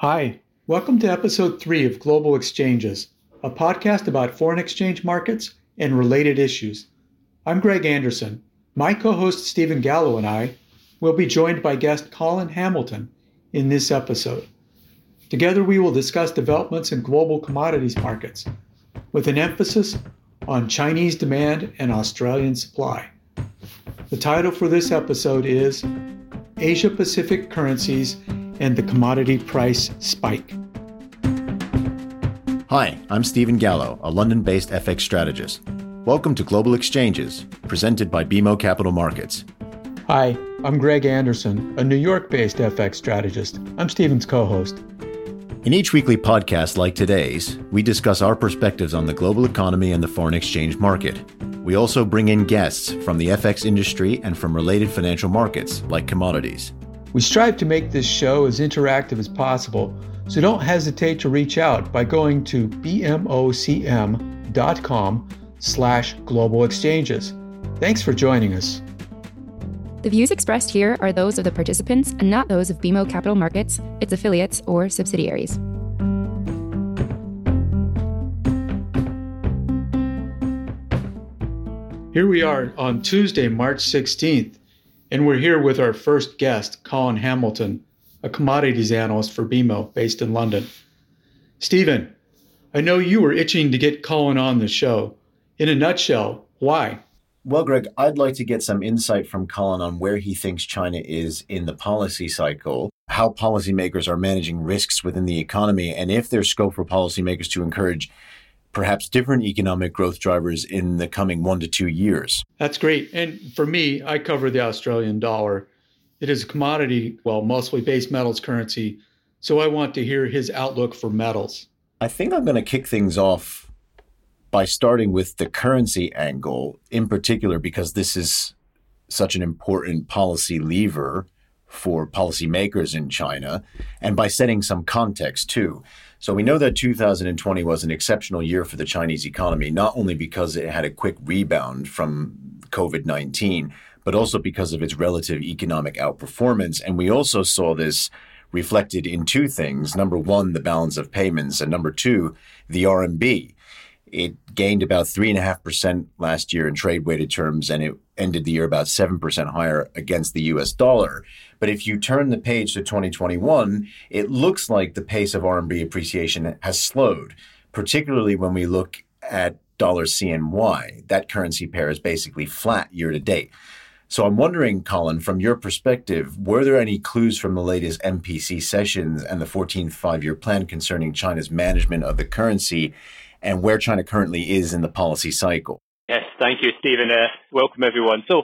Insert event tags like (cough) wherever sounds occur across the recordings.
Hi, welcome to episode three of Global Exchanges, a podcast about foreign exchange markets and related issues. I'm Greg Anderson. My co host Stephen Gallo and I will be joined by guest Colin Hamilton in this episode. Together, we will discuss developments in global commodities markets with an emphasis on Chinese demand and Australian supply. The title for this episode is Asia Pacific Currencies and the Commodity Price Spike. Hi, I'm Stephen Gallo, a London based FX strategist. Welcome to Global Exchanges, presented by BMO Capital Markets. Hi, I'm Greg Anderson, a New York based FX strategist. I'm Stephen's co host. In each weekly podcast like today's, we discuss our perspectives on the global economy and the foreign exchange market. We also bring in guests from the FX industry and from related financial markets, like commodities. We strive to make this show as interactive as possible, so don't hesitate to reach out by going to bmocm.com slash global exchanges. Thanks for joining us. The views expressed here are those of the participants and not those of BMO Capital Markets, its affiliates, or subsidiaries. Here we are on Tuesday, March 16th, and we're here with our first guest, Colin Hamilton, a commodities analyst for BMO based in London. Stephen, I know you were itching to get Colin on the show. In a nutshell, why? Well, Greg, I'd like to get some insight from Colin on where he thinks China is in the policy cycle, how policymakers are managing risks within the economy, and if there's scope for policymakers to encourage perhaps different economic growth drivers in the coming one to two years. That's great. And for me, I cover the Australian dollar. It is a commodity, well, mostly base metals currency. So I want to hear his outlook for metals. I think I'm going to kick things off by starting with the currency angle, in particular, because this is such an important policy lever for policymakers in China, and by setting some context too. So we know that 2020 was an exceptional year for the Chinese economy, not only because it had a quick rebound from COVID 19, but also because of its relative economic outperformance. And we also saw this reflected in two things. Number one, the balance of payments, and number two, the RMB. It gained about 3.5% last year in trade weighted terms, and it ended the year about 7% higher against the US dollar. But if you turn the page to 2021, it looks like the pace of RMB appreciation has slowed, particularly when we look at dollar CNY. That currency pair is basically flat year to date. So I'm wondering, Colin, from your perspective, were there any clues from the latest NPC sessions and the 14th five year plan concerning China's management of the currency and where China currently is in the policy cycle? Yes, thank you, Stephen. Uh, welcome, everyone. So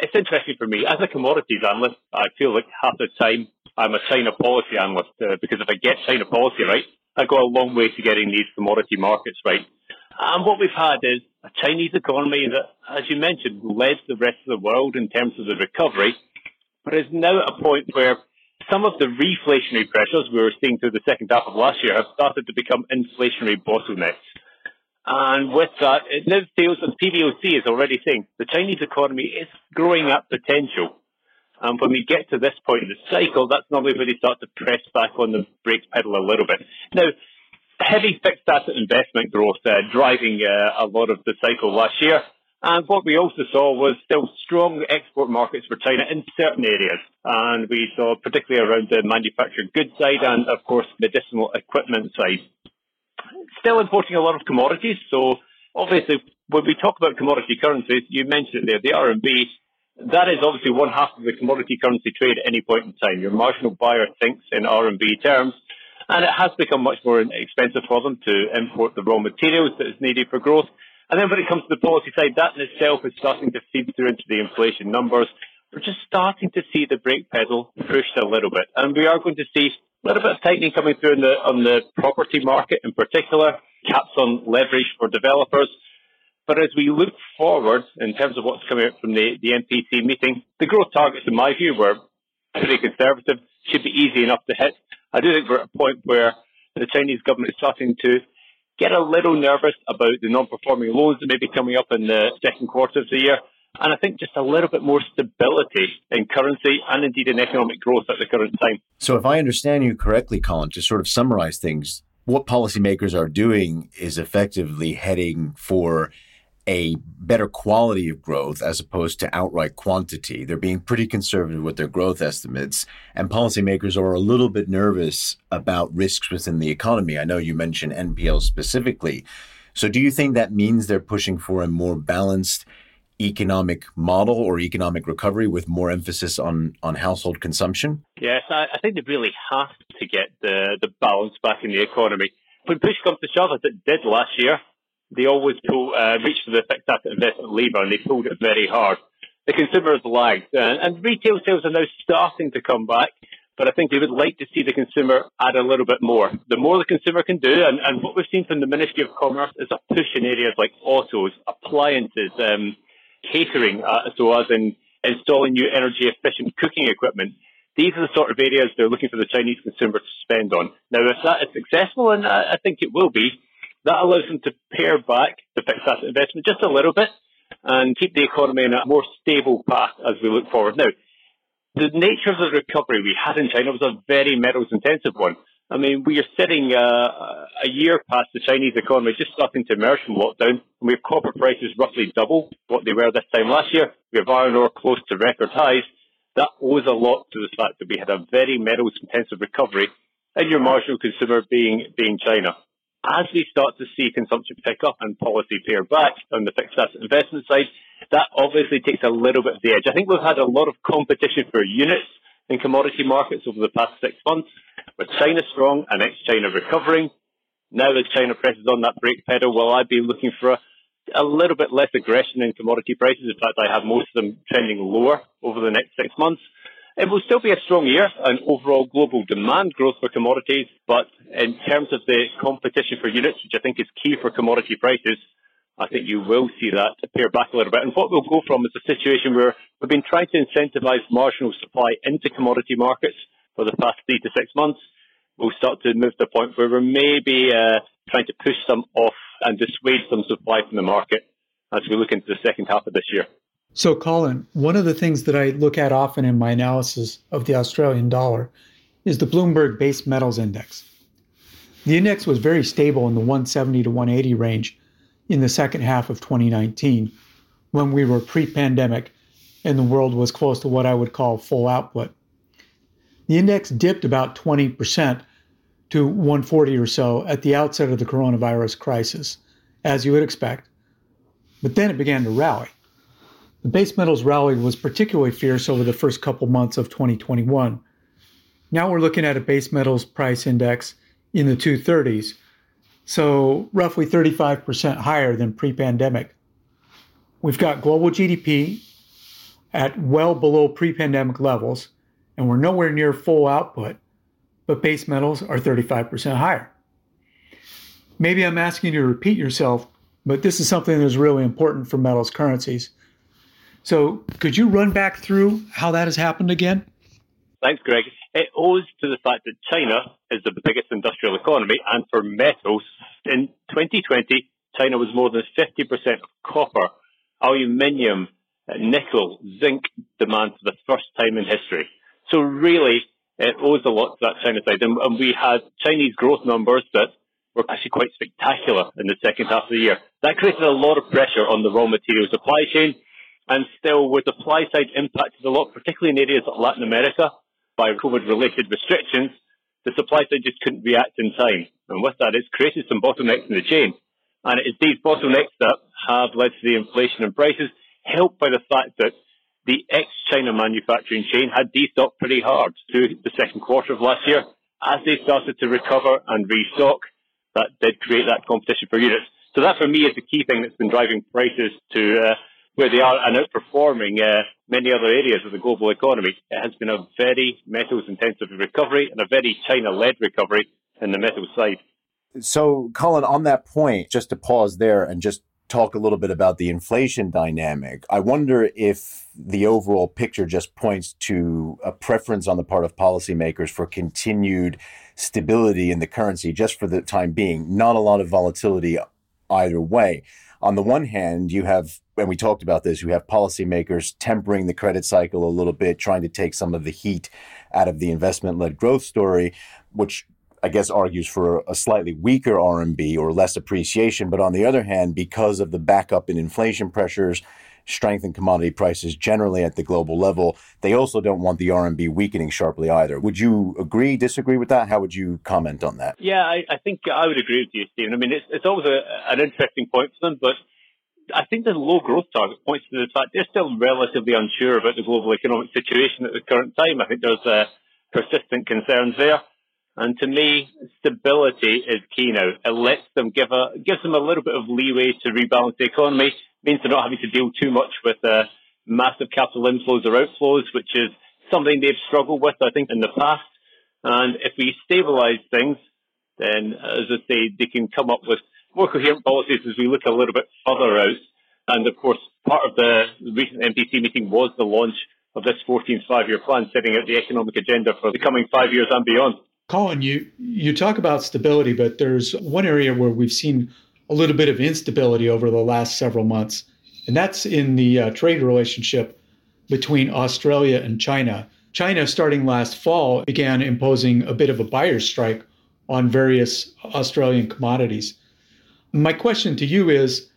it's interesting for me. As a commodities analyst, I feel like half the time I'm a China policy analyst uh, because if I get China policy right, I go a long way to getting these commodity markets right. And what we've had is a Chinese economy that, as you mentioned, led the rest of the world in terms of the recovery, but is now at a point where some of the reflationary pressures we were seeing through the second half of last year have started to become inflationary bottlenecks. And with that, it now feels that PBOC is already saying the Chinese economy is growing at potential. And when we get to this point in the cycle, that's normally where they start to press back on the brake pedal a little bit. Now, heavy fixed asset investment growth uh, driving uh, a lot of the cycle last year. And what we also saw was still strong export markets for China in certain areas. And we saw particularly around the manufactured goods side and, of course, medicinal equipment side still importing a lot of commodities. So obviously, when we talk about commodity currencies, you mentioned it there, the RMB, that is obviously one half of the commodity currency trade at any point in time. Your marginal buyer thinks in RMB terms, and it has become much more expensive for them to import the raw materials that is needed for growth. And then when it comes to the policy side, that in itself is starting to feed through into the inflation numbers. We're just starting to see the brake pedal pushed a little bit. And we are going to see a little bit of tightening coming through the, on the property market in particular, caps on leverage for developers. But as we look forward in terms of what's coming out from the, the NPC meeting, the growth targets, in my view, were pretty conservative, should be easy enough to hit. I do think we're at a point where the Chinese government is starting to get a little nervous about the non-performing loans that may be coming up in the second quarter of the year. And I think just a little bit more stability in currency and indeed in economic growth at the current time. So, if I understand you correctly, Colin, to sort of summarize things, what policymakers are doing is effectively heading for a better quality of growth as opposed to outright quantity. They're being pretty conservative with their growth estimates, and policymakers are a little bit nervous about risks within the economy. I know you mentioned NPL specifically. So, do you think that means they're pushing for a more balanced economic model or economic recovery with more emphasis on, on household consumption? Yes, I, I think they really have to get the, the balance back in the economy. When push comes to shove, as it did last year, they always pull, uh, reach for the fixed asset investment lever and they pulled it very hard. The consumer has lagged uh, and retail sales are now starting to come back, but I think they would like to see the consumer add a little bit more. The more the consumer can do, and, and what we've seen from the Ministry of Commerce is a push in areas like autos, appliances, um, catering, uh, so as in installing new energy efficient cooking equipment. These are the sort of areas they're looking for the Chinese consumer to spend on. Now, if that is successful, and I think it will be, that allows them to pare back the fixed asset investment just a little bit and keep the economy in a more stable path as we look forward. Now, the nature of the recovery we had in China was a very metals intensive one. I mean, we are sitting uh, a year past the Chinese economy just starting to emerge from lockdown, and we have copper prices roughly double what they were this time last year. We have iron ore close to record highs. That owes a lot to the fact that we had a very metals intensive recovery, and your marginal consumer being being China. As we start to see consumption pick up and policy pare back on the fixed asset investment side, that obviously takes a little bit of the edge. I think we've had a lot of competition for units in commodity markets over the past six months. With China strong and ex-China recovering, now that China presses on that brake pedal, will I be looking for a, a little bit less aggression in commodity prices? In fact, I have most of them trending lower over the next six months. It will still be a strong year and overall global demand growth for commodities, but in terms of the competition for units, which I think is key for commodity prices, I think you will see that pare back a little bit. And what we'll go from is a situation where we've been trying to incentivize marginal supply into commodity markets for the past three to six months. We'll start to move to the point where we're maybe uh, trying to push some off and dissuade some supply from the market as we look into the second half of this year. So, Colin, one of the things that I look at often in my analysis of the Australian dollar is the Bloomberg Base Metals Index. The index was very stable in the 170 to 180 range in the second half of 2019 when we were pre pandemic and the world was close to what I would call full output. The index dipped about 20% to 140 or so at the outset of the coronavirus crisis, as you would expect, but then it began to rally. The base metals rally was particularly fierce over the first couple months of 2021. Now we're looking at a base metals price index in the 230s, so roughly 35% higher than pre pandemic. We've got global GDP at well below pre pandemic levels, and we're nowhere near full output, but base metals are 35% higher. Maybe I'm asking you to repeat yourself, but this is something that's really important for metals currencies. So, could you run back through how that has happened again? Thanks, Greg. It owes to the fact that China is the biggest industrial economy, and for metals, in 2020, China was more than 50% of copper, aluminium, nickel, zinc demand for the first time in history. So really, it owes a lot to that China side. And, and we had Chinese growth numbers that were actually quite spectacular in the second half of the year. That created a lot of pressure on the raw material supply chain. And still, with the supply side impacted a lot, particularly in areas like Latin America, by COVID related restrictions, the supply side just couldn't react in time. And with that, it's created some bottlenecks in the chain. And it's these bottlenecks that have led to the inflation in prices, helped by the fact that the ex-China manufacturing chain had destocked pretty hard through the second quarter of last year. As they started to recover and restock, that did create that competition for units. So that for me is the key thing that's been driving prices to uh, where they are and outperforming uh, many other areas of the global economy. It has been a very metals intensive recovery and a very China led recovery in the metals side. So, Colin, on that point, just to pause there and just talk a little bit about the inflation dynamic. I wonder if the overall picture just points to a preference on the part of policymakers for continued stability in the currency just for the time being, not a lot of volatility either way. On the one hand, you have, and we talked about this, you have policymakers tempering the credit cycle a little bit, trying to take some of the heat out of the investment led growth story, which I guess argues for a slightly weaker RMB or less appreciation. But on the other hand, because of the backup in inflation pressures, strength in commodity prices generally at the global level, they also don't want the RMB weakening sharply either. Would you agree, disagree with that? How would you comment on that? Yeah, I, I think I would agree with you, Stephen. I mean, it's, it's always a, an interesting point for them, but I think the low growth target points to the fact they're still relatively unsure about the global economic situation at the current time. I think there's uh, persistent concerns there. And to me, stability is key now. It lets them give a gives them a little bit of leeway to rebalance the economy. It means they're not having to deal too much with uh, massive capital inflows or outflows, which is something they've struggled with, I think, in the past. And if we stabilise things, then, as I say, they can come up with more coherent policies as we look a little bit further out. And of course, part of the recent NPC meeting was the launch of this 14th five-year plan, setting out the economic agenda for the coming five years and beyond. Colin, you you talk about stability, but there's one area where we've seen a little bit of instability over the last several months, and that's in the uh, trade relationship between Australia and China. China, starting last fall, began imposing a bit of a buyer's strike on various Australian commodities. My question to you is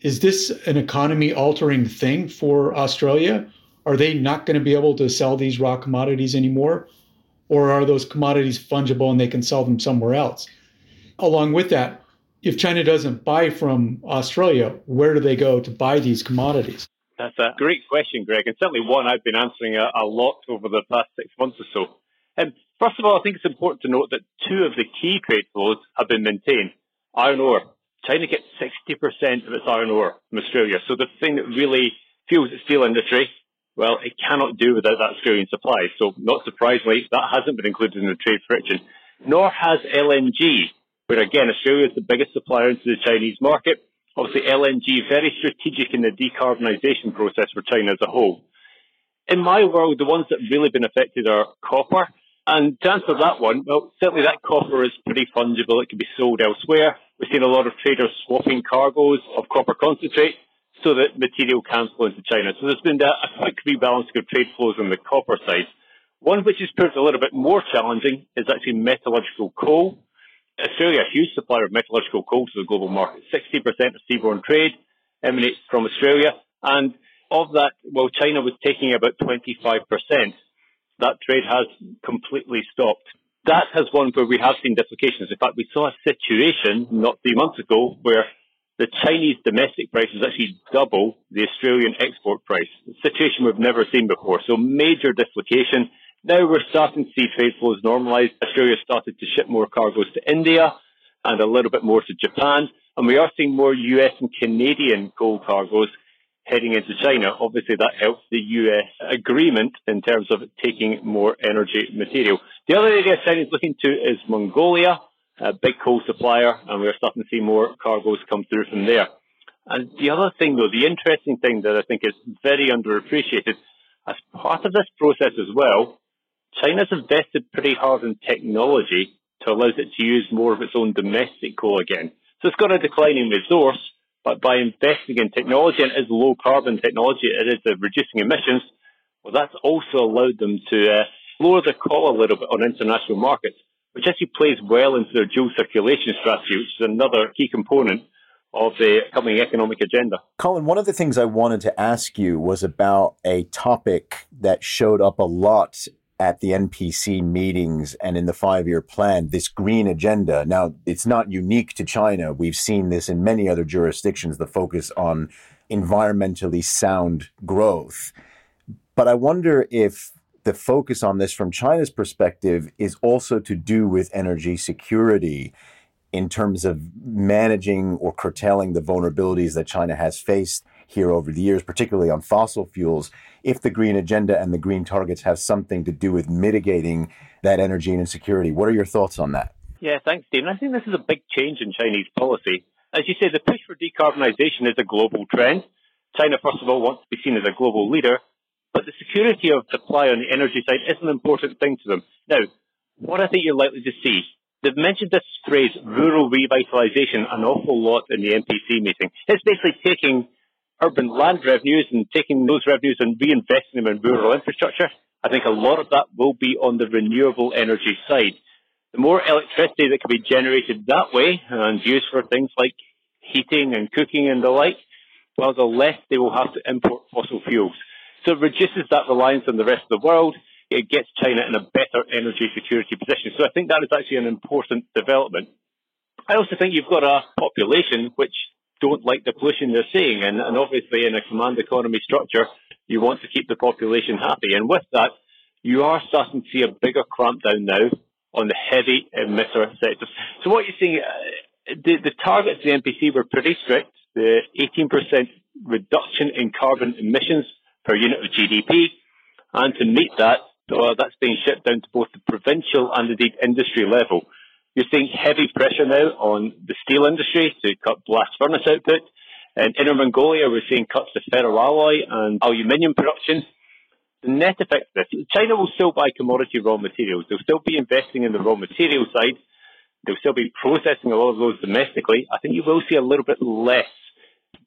Is this an economy altering thing for Australia? Are they not going to be able to sell these raw commodities anymore? Or are those commodities fungible and they can sell them somewhere else? Along with that, if China doesn't buy from Australia, where do they go to buy these commodities? That's a great question, Greg, and certainly one I've been answering a, a lot over the past six months or so. Um, first of all, I think it's important to note that two of the key trade flows have been maintained. Iron ore. China gets 60% of its iron ore from Australia. So the thing that really fuels the steel industry well, it cannot do without that Australian supply. So, not surprisingly, that hasn't been included in the trade friction. Nor has LNG, where again, Australia is the biggest supplier into the Chinese market. Obviously, LNG very strategic in the decarbonisation process for China as a whole. In my world, the ones that really been affected are copper. And to answer that one, well, certainly that copper is pretty fungible. It can be sold elsewhere. We've seen a lot of traders swapping cargoes of copper concentrate so that material can flow into China. So there's been a, quick rebalancing of trade flows on the copper side. One which has proved a little bit more challenging is actually metallurgical coal. Australia, a huge supplier of metallurgical coal to the global market. 60% of seaborne trade emanates from Australia. And of that, well, China was taking about 25%. That trade has completely stopped. That has one where we have seen dislocations. In fact, we saw a situation not three months ago where the Chinese domestic price is actually double the Australian export price. A situation we've never seen before. So major dislocation. Now we're starting to see trade flows normalize. Australia started to ship more cargoes to India and a little bit more to Japan. And we are seeing more US and Canadian coal cargoes heading into China. Obviously, that helps the US agreement in terms of taking more energy material. The other area China is looking to is Mongolia a big coal supplier, and we're starting to see more cargoes come through from there. And the other thing, though, the interesting thing that I think is very underappreciated, as part of this process as well, China's invested pretty hard in technology to allow it to use more of its own domestic coal again. So it's got a declining resource, but by investing in technology, and it is low carbon technology, it is uh, reducing emissions, well, that's also allowed them to uh, lower the call a little bit on international markets which actually plays well into their dual circulation strategy, which is another key component of the coming economic agenda. Colin, one of the things I wanted to ask you was about a topic that showed up a lot at the NPC meetings and in the five year plan, this green agenda. Now, it's not unique to China. We've seen this in many other jurisdictions, the focus on environmentally sound growth. But I wonder if the focus on this from China's perspective is also to do with energy security in terms of managing or curtailing the vulnerabilities that China has faced here over the years, particularly on fossil fuels. If the green agenda and the green targets have something to do with mitigating that energy insecurity, what are your thoughts on that? Yeah, thanks, Stephen. I think this is a big change in Chinese policy. As you say, the push for decarbonisation is a global trend. China, first of all, wants to be seen as a global leader, but the security of supply on the energy side is an important thing to them. Now, what I think you're likely to see They've mentioned this phrase, rural revitalization, an awful lot in the NPC meeting. It's basically taking urban land revenues and taking those revenues and reinvesting them in rural infrastructure. I think a lot of that will be on the renewable energy side. The more electricity that can be generated that way and used for things like heating and cooking and the like, well, the less they will have to import fossil fuels. So it reduces that reliance on the rest of the world. It gets China in a better energy security position. So I think that is actually an important development. I also think you've got a population which don't like the pollution they're seeing. And, and obviously, in a command economy structure, you want to keep the population happy. And with that, you are starting to see a bigger clampdown now on the heavy emitter sectors. So what you're seeing, uh, the, the targets of the NPC were pretty strict. The 18% reduction in carbon emissions per unit of GDP. And to meet that, uh, that's being shipped down to both the provincial and indeed industry level. You're seeing heavy pressure now on the steel industry to cut blast furnace output. In Inner Mongolia, we're seeing cuts to ferroalloy and aluminium production. The net effect of this, China will still buy commodity raw materials. They'll still be investing in the raw material side. They'll still be processing a lot of those domestically. I think you will see a little bit less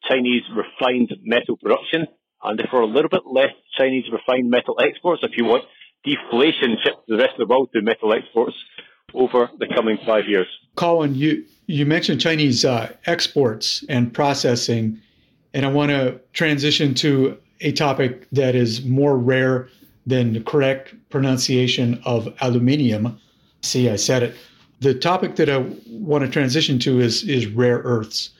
Chinese refined metal production and therefore a little bit less Chinese refined metal exports, if you want, deflation shipped to the rest of the world through metal exports over the coming five years. Colin, you, you mentioned Chinese uh, exports and processing, and I want to transition to a topic that is more rare than the correct pronunciation of aluminium. See, I said it. The topic that I want to transition to is, is rare earths.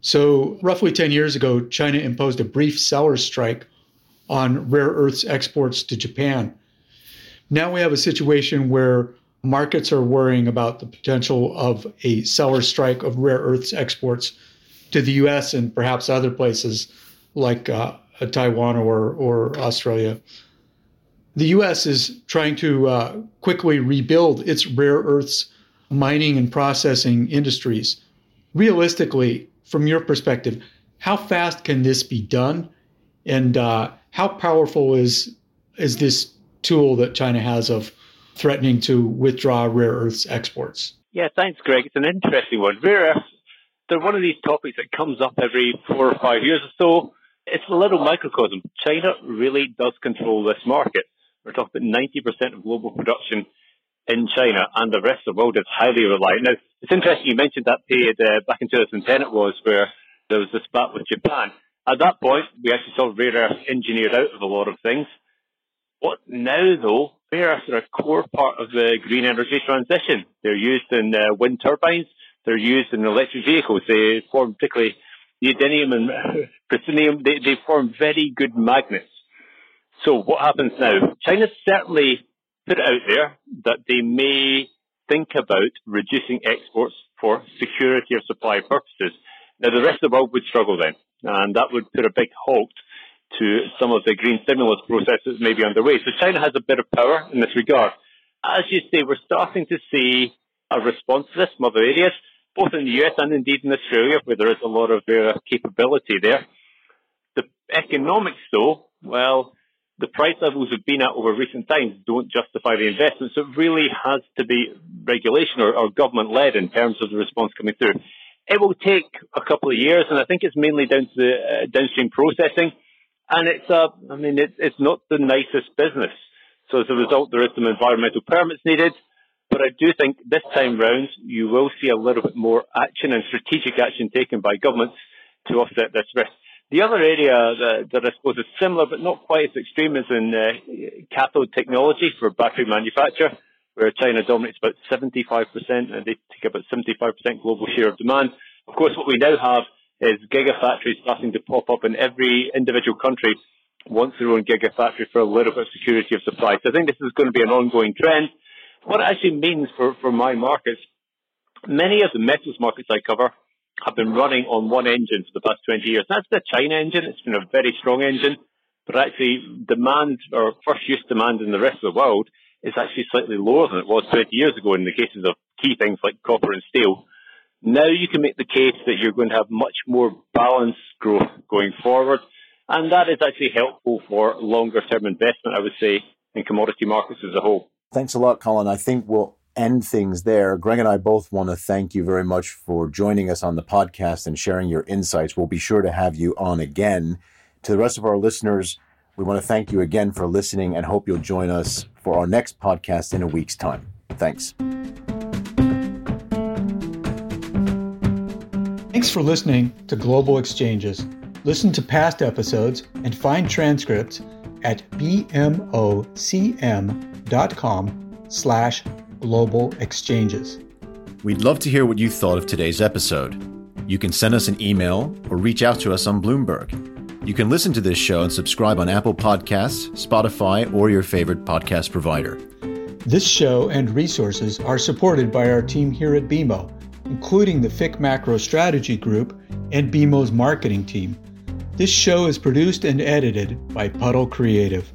So, roughly 10 years ago, China imposed a brief seller's strike on rare earths exports to Japan. Now we have a situation where markets are worrying about the potential of a seller strike of rare earths exports to the US and perhaps other places like uh, Taiwan or, or Australia. The US is trying to uh, quickly rebuild its rare earths mining and processing industries. Realistically, from your perspective, how fast can this be done? And uh, how powerful is, is this tool that China has of threatening to withdraw rare earths exports. Yeah, thanks, Greg. It's an interesting one. Rare earths, they're one of these topics that comes up every four or five years or so. It's a little microcosm. China really does control this market. We're talking about 90% of global production in China, and the rest of the world is highly reliant. Now, it's interesting you mentioned that period uh, back in 2010 it was where there was this spat with Japan. At that point, we actually saw rare earths engineered out of a lot of things. What now, though, rare earths are a core part of the green energy transition. They're used in uh, wind turbines. They're used in electric vehicles. They form particularly neodymium and (laughs) praseodymium. They, they form very good magnets. So what happens now? China's certainly put it out there that they may think about reducing exports for security of supply purposes. Now, the rest of the world would struggle then, and that would put a big halt to some of the green stimulus processes may be underway. So China has a bit of power in this regard. As you say, we're starting to see a response to this from other areas, both in the US and indeed in Australia, where there is a lot of uh, capability there. The economics, though, well, the price levels we've been at over recent times don't justify the investment. So it really has to be regulation or, or government led in terms of the response coming through. It will take a couple of years, and I think it's mainly down to the uh, downstream processing. And it's a, I mean, it, it's not the nicest business. So as a result, there is some environmental permits needed. But I do think this time round, you will see a little bit more action and strategic action taken by governments to offset this risk. The other area that, that I suppose is similar, but not quite as extreme, is in uh, cathode technology for battery manufacture, where China dominates about 75%, and they take about 75% global share of demand. Of course, what we now have is gigafactories starting to pop up in every individual country wants their own gigafactory for a little bit of security of supply. So I think this is going to be an ongoing trend. What it actually means for, for my markets, many of the metals markets I cover have been running on one engine for the past 20 years. That's the China engine. It's been a very strong engine, but actually demand or first use demand in the rest of the world is actually slightly lower than it was 20 years ago in the cases of key things like copper and steel. Now you can make the case that you're going to have much more balanced growth going forward. And that is actually helpful for longer term investment, I would say, in commodity markets as a whole. Thanks a lot, Colin. I think we'll end things there. Greg and I both want to thank you very much for joining us on the podcast and sharing your insights. We'll be sure to have you on again. To the rest of our listeners, we want to thank you again for listening and hope you'll join us for our next podcast in a week's time. Thanks. Thanks for listening to Global Exchanges. Listen to past episodes and find transcripts at bmocm.com slash global exchanges. We'd love to hear what you thought of today's episode. You can send us an email or reach out to us on Bloomberg. You can listen to this show and subscribe on Apple Podcasts, Spotify, or your favorite podcast provider. This show and resources are supported by our team here at BMO, including the FIC Macro Strategy Group and BMO's marketing team. This show is produced and edited by Puddle Creative.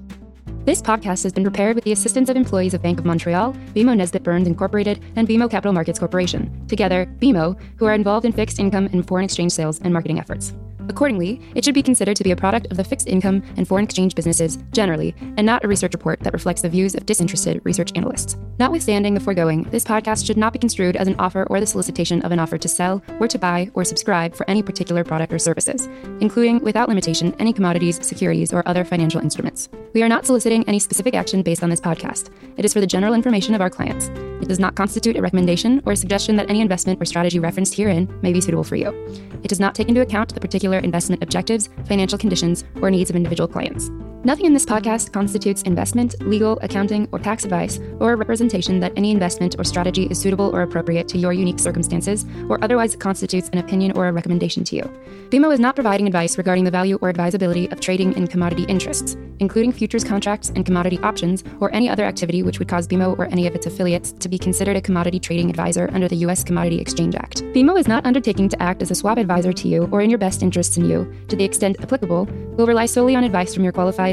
This podcast has been prepared with the assistance of employees of Bank of Montreal, BMO Nesbitt Burns Incorporated, and BMO Capital Markets Corporation. Together, BMO, who are involved in fixed income and foreign exchange sales and marketing efforts. Accordingly, it should be considered to be a product of the fixed income and foreign exchange businesses generally, and not a research report that reflects the views of disinterested research analysts. Notwithstanding the foregoing, this podcast should not be construed as an offer or the solicitation of an offer to sell, or to buy, or subscribe for any particular product or services, including, without limitation, any commodities, securities, or other financial instruments. We are not soliciting any specific action based on this podcast. It is for the general information of our clients. It does not constitute a recommendation or a suggestion that any investment or strategy referenced herein may be suitable for you. It does not take into account the particular investment objectives, financial conditions, or needs of individual clients. Nothing in this podcast constitutes investment, legal, accounting, or tax advice, or a representation that any investment or strategy is suitable or appropriate to your unique circumstances, or otherwise constitutes an opinion or a recommendation to you. BMO is not providing advice regarding the value or advisability of trading in commodity interests, including futures contracts and commodity options, or any other activity which would cause BMO or any of its affiliates to be considered a commodity trading advisor under the U.S. Commodity Exchange Act. BMO is not undertaking to act as a swap advisor to you or in your best interests in you, to the extent applicable, will rely solely on advice from your qualified